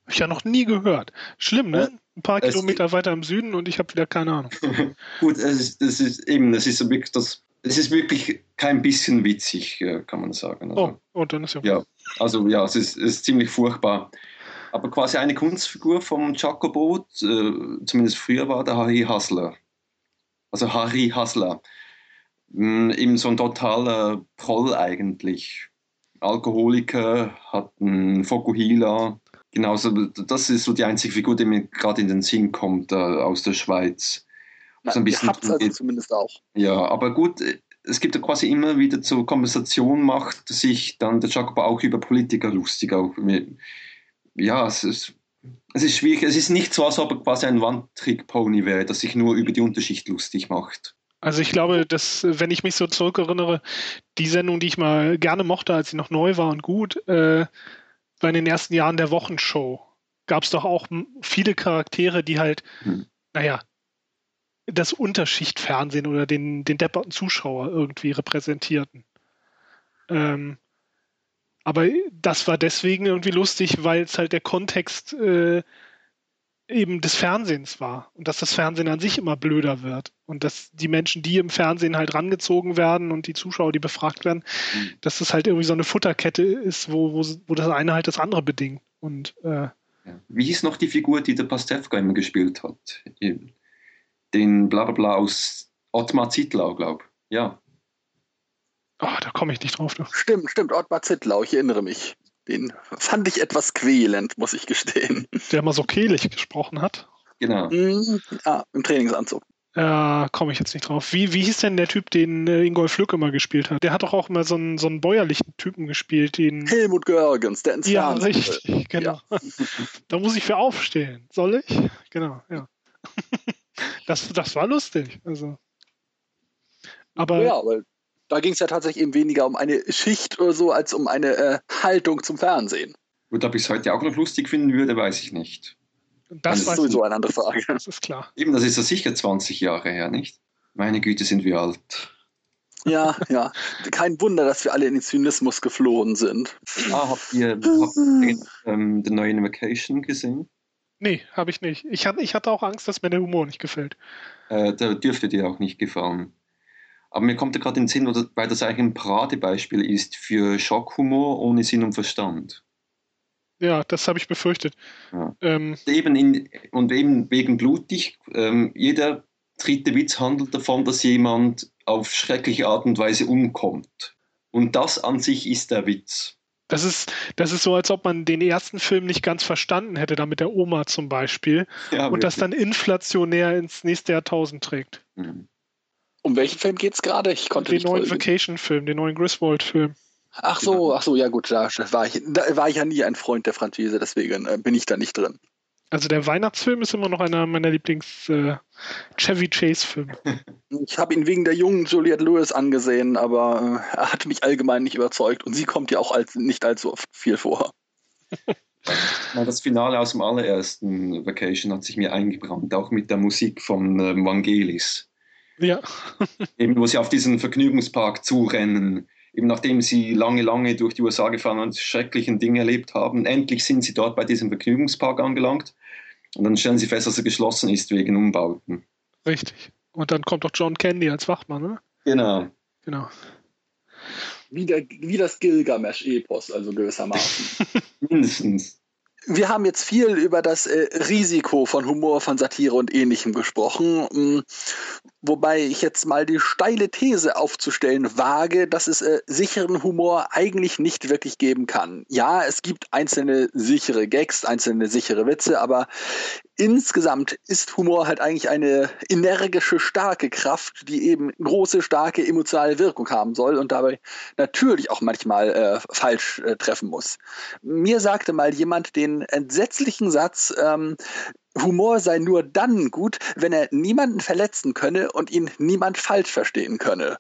Habe ich ja noch nie gehört. Schlimm, ne? Ein paar es Kilometer weiter im Süden und ich habe wieder keine Ahnung. Gut, es ist, es ist eben, es ist wirklich das. Es ist wirklich kein bisschen witzig, äh, kann man sagen. Also, oh, oh, dann ist ja. Ja, also ja, es ist, es ist ziemlich furchtbar aber quasi eine Kunstfigur vom Jacobo, äh, zumindest früher war der Harry Hassler. Also Harry Hassler. Mm, eben so ein totaler Proll eigentlich. Alkoholiker, hat einen Fokuhila. Genauso, das ist so die einzige Figur, die mir gerade in den Sinn kommt äh, aus der Schweiz. Na, so ein bisschen also zumindest auch. Ja, aber gut, es gibt ja quasi immer wieder zur Konversation, macht sich dann der Jacobo auch über Politiker lustig. Auch ja, es ist, es ist schwierig. Es ist nicht so, als ob er quasi ein One-Trick-Pony wäre, das sich nur über die Unterschicht lustig macht. Also ich glaube, dass, wenn ich mich so zurückerinnere, die Sendung, die ich mal gerne mochte, als sie noch neu war und gut, äh, war in den ersten Jahren der Wochenshow. Gab es doch auch viele Charaktere, die halt, hm. naja, das Unterschichtfernsehen oder den, den depperten Zuschauer irgendwie repräsentierten. Ähm, aber das war deswegen irgendwie lustig, weil es halt der Kontext äh, eben des Fernsehens war und dass das Fernsehen an sich immer blöder wird und dass die Menschen, die im Fernsehen halt rangezogen werden und die Zuschauer, die befragt werden, mhm. dass das halt irgendwie so eine Futterkette ist, wo, wo, wo das eine halt das andere bedingt. Und äh, wie hieß noch die Figur, die der Pastewka immer gespielt hat? Den Blablabla aus Ottmar Zittlau, glaube ich. Ja. Oh, da komme ich nicht drauf. Du. Stimmt, stimmt, Ottmar Zittlau, ich erinnere mich. Den fand ich etwas quälend, muss ich gestehen. Der immer so kehlig gesprochen hat. Genau. Mhm, ja, im Trainingsanzug. Äh, komme ich jetzt nicht drauf. Wie, wie hieß denn der Typ, den äh, Ingolf Lück immer gespielt hat? Der hat doch auch immer so einen, so einen bäuerlichen Typen gespielt. Den Helmut Görgens, der ins Ja, richtig, genau. Ja. da muss ich für aufstehen. Soll ich? Genau, ja. das, das war lustig. Also. Aber, ja, aber da ging es ja tatsächlich eben weniger um eine Schicht oder so, als um eine äh, Haltung zum Fernsehen. Und ob ich es heute auch noch lustig finden würde, weiß ich nicht. Das, das ist sowieso eine andere Frage. Das ist klar. Eben, das ist ja sicher 20 Jahre her, nicht? Meine Güte, sind wir alt. Ja, ja. Kein Wunder, dass wir alle in den Zynismus geflohen sind. Ah, habt ihr, habt ihr ähm, den neuen Vacation gesehen? Nee, habe ich nicht. Ich hatte, ich hatte auch Angst, dass mir der Humor nicht gefällt. Äh, der dürfte dir auch nicht gefallen. Aber mir kommt da gerade in den Sinn, weil das eigentlich ein Paradebeispiel ist für Schockhumor ohne Sinn und Verstand. Ja, das habe ich befürchtet. Ja. Ähm, eben in, und eben wegen blutig, ähm, jeder dritte Witz handelt davon, dass jemand auf schreckliche Art und Weise umkommt. Und das an sich ist der Witz. Das ist, das ist so, als ob man den ersten Film nicht ganz verstanden hätte, da mit der Oma zum Beispiel, ja, und das dann inflationär ins nächste Jahrtausend trägt. Mhm. Um welchen Film geht es gerade? Ich konnte Den neuen Vacation-Film, den neuen Griswold-Film. Ach so, genau. ach so, ja gut, da war ich, da war ich ja nie ein Freund der Franzese, deswegen äh, bin ich da nicht drin. Also der Weihnachtsfilm ist immer noch einer meiner Lieblings äh, Chevy Chase Filme. Ich habe ihn wegen der jungen Juliette Lewis angesehen, aber äh, er hat mich allgemein nicht überzeugt und sie kommt ja auch als, nicht allzu oft viel vor. das Finale aus dem allerersten Vacation hat sich mir eingebrannt, auch mit der Musik von äh, Vangelis. Ja. Eben, wo sie auf diesen Vergnügungspark zurennen eben nachdem sie lange, lange durch die USA gefahren und schrecklichen Dinge erlebt haben, endlich sind sie dort bei diesem Vergnügungspark angelangt und dann stellen sie fest, dass er geschlossen ist wegen Umbauten. Richtig. Und dann kommt doch John Candy als Wachmann, oder? Genau. Genau. Wie, der, wie das Gilgamesch-Epos, also gewissermaßen. Mindestens wir haben jetzt viel über das äh, Risiko von Humor, von Satire und ähnlichem gesprochen, wobei ich jetzt mal die steile These aufzustellen wage, dass es äh, sicheren Humor eigentlich nicht wirklich geben kann. Ja, es gibt einzelne sichere Gags, einzelne sichere Witze, aber insgesamt ist Humor halt eigentlich eine energische, starke Kraft, die eben große, starke emotionale Wirkung haben soll und dabei natürlich auch manchmal äh, falsch äh, treffen muss. Mir sagte mal jemand den entsetzlichen Satz, ähm, Humor sei nur dann gut, wenn er niemanden verletzen könne und ihn niemand falsch verstehen könne.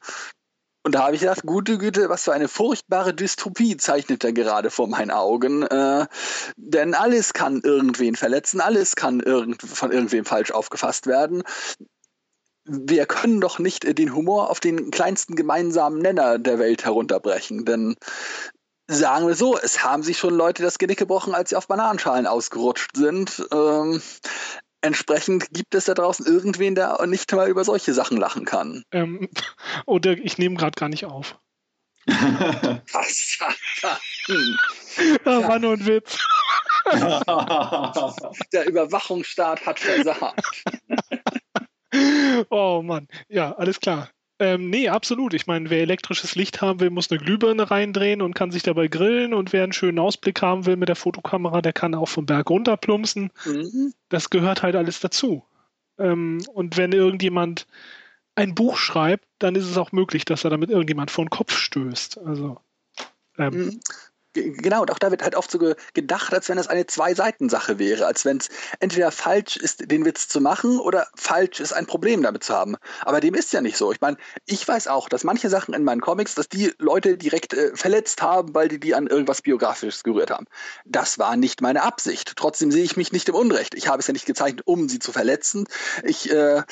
Und da habe ich gedacht, gute Güte, was für eine furchtbare Dystopie zeichnet er gerade vor meinen Augen. Äh, denn alles kann irgendwen verletzen, alles kann irgend, von irgendwem falsch aufgefasst werden. Wir können doch nicht den Humor auf den kleinsten gemeinsamen Nenner der Welt herunterbrechen. Denn sagen wir so, es haben sich schon Leute das Genick gebrochen, als sie auf Bananenschalen ausgerutscht sind. Ähm, Entsprechend gibt es da draußen irgendwen, der nicht mal über solche Sachen lachen kann. Ähm, oder ich nehme gerade gar nicht auf. Was? Das war nur ein Witz. Der Überwachungsstaat hat versagt. oh Mann. Ja, alles klar. Ähm, nee, absolut. Ich meine, wer elektrisches Licht haben will, muss eine Glühbirne reindrehen und kann sich dabei grillen. Und wer einen schönen Ausblick haben will mit der Fotokamera, der kann auch vom Berg runter plumpsen. Mhm. Das gehört halt alles dazu. Ähm, und wenn irgendjemand ein Buch schreibt, dann ist es auch möglich, dass er damit irgendjemand vor den Kopf stößt. Also. Ähm, mhm. Genau, und auch da wird halt oft so gedacht, als wenn das eine Zwei-Seiten-Sache wäre, als wenn es entweder falsch ist, den Witz zu machen oder falsch ist, ein Problem damit zu haben. Aber dem ist ja nicht so. Ich meine, ich weiß auch, dass manche Sachen in meinen Comics, dass die Leute direkt äh, verletzt haben, weil die die an irgendwas Biografisches gerührt haben. Das war nicht meine Absicht. Trotzdem sehe ich mich nicht im Unrecht. Ich habe es ja nicht gezeichnet, um sie zu verletzen. Ich äh,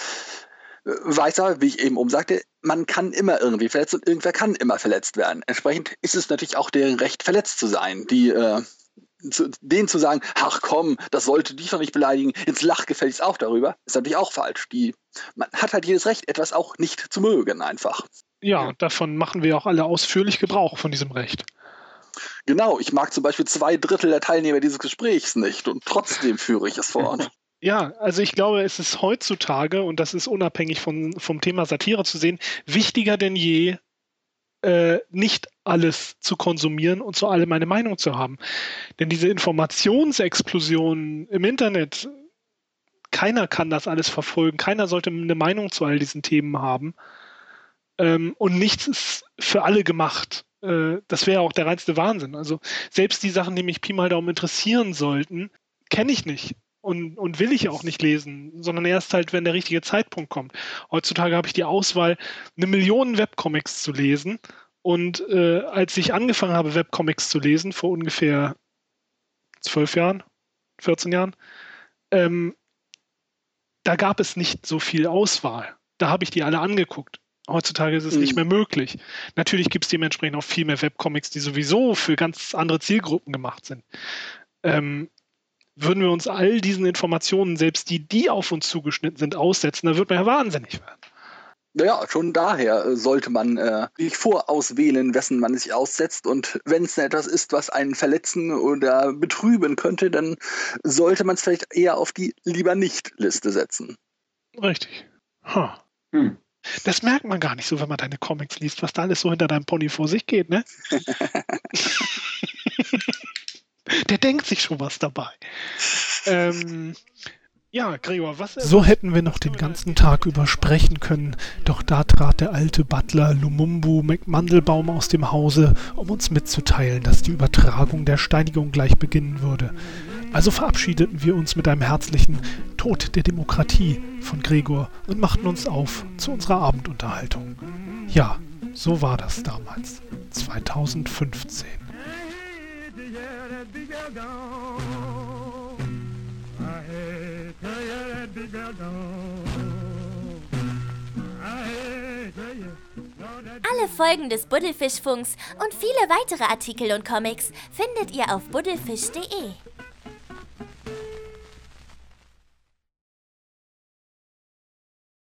weiß aber, wie ich eben oben sagte, man kann immer irgendwie verletzt und irgendwer kann immer verletzt werden. Entsprechend ist es natürlich auch deren Recht, verletzt zu sein. Die, äh, zu, denen zu sagen, ach komm, das sollte dich doch nicht beleidigen, ins Lach gefälligst auch darüber, ist natürlich auch falsch. Die, man hat halt jedes Recht, etwas auch nicht zu mögen, einfach. Ja, davon machen wir auch alle ausführlich Gebrauch von diesem Recht. Genau, ich mag zum Beispiel zwei Drittel der Teilnehmer dieses Gesprächs nicht und trotzdem führe ich es fort. Ja, also ich glaube, es ist heutzutage, und das ist unabhängig von, vom Thema Satire zu sehen, wichtiger denn je, äh, nicht alles zu konsumieren und zu allem eine Meinung zu haben. Denn diese Informationsexplosion im Internet, keiner kann das alles verfolgen, keiner sollte eine Meinung zu all diesen Themen haben. Ähm, und nichts ist für alle gemacht. Äh, das wäre auch der reinste Wahnsinn. Also selbst die Sachen, die mich Pi mal Daumen interessieren sollten, kenne ich nicht und, und will ich auch nicht lesen, sondern erst halt, wenn der richtige Zeitpunkt kommt. Heutzutage habe ich die Auswahl, eine Million Webcomics zu lesen. Und äh, als ich angefangen habe, Webcomics zu lesen, vor ungefähr zwölf Jahren, 14 Jahren, ähm, da gab es nicht so viel Auswahl. Da habe ich die alle angeguckt. Heutzutage ist es mhm. nicht mehr möglich. Natürlich gibt es dementsprechend auch viel mehr Webcomics, die sowieso für ganz andere Zielgruppen gemacht sind. Ähm, würden wir uns all diesen Informationen, selbst die, die auf uns zugeschnitten sind, aussetzen, dann wird man ja wahnsinnig werden. Naja, schon daher sollte man äh, sich vorauswählen, wessen man sich aussetzt. Und wenn es etwas ist, was einen verletzen oder betrüben könnte, dann sollte man es vielleicht eher auf die lieber nicht-Liste setzen. Richtig. Huh. Hm. Das merkt man gar nicht so, wenn man deine Comics liest, was da alles so hinter deinem Pony vor sich geht, ne? Der denkt sich schon was dabei. ähm, ja, Gregor, was. So hätten wir noch den ganzen Tag über sprechen können, doch da trat der alte Butler Lumumbu McMandelbaum aus dem Hause, um uns mitzuteilen, dass die Übertragung der Steinigung gleich beginnen würde. Also verabschiedeten wir uns mit einem herzlichen Tod der Demokratie von Gregor und machten uns auf zu unserer Abendunterhaltung. Ja, so war das damals, 2015. Alle Folgen des Buddelfischfunks und viele weitere Artikel und Comics findet ihr auf buddelfisch.de.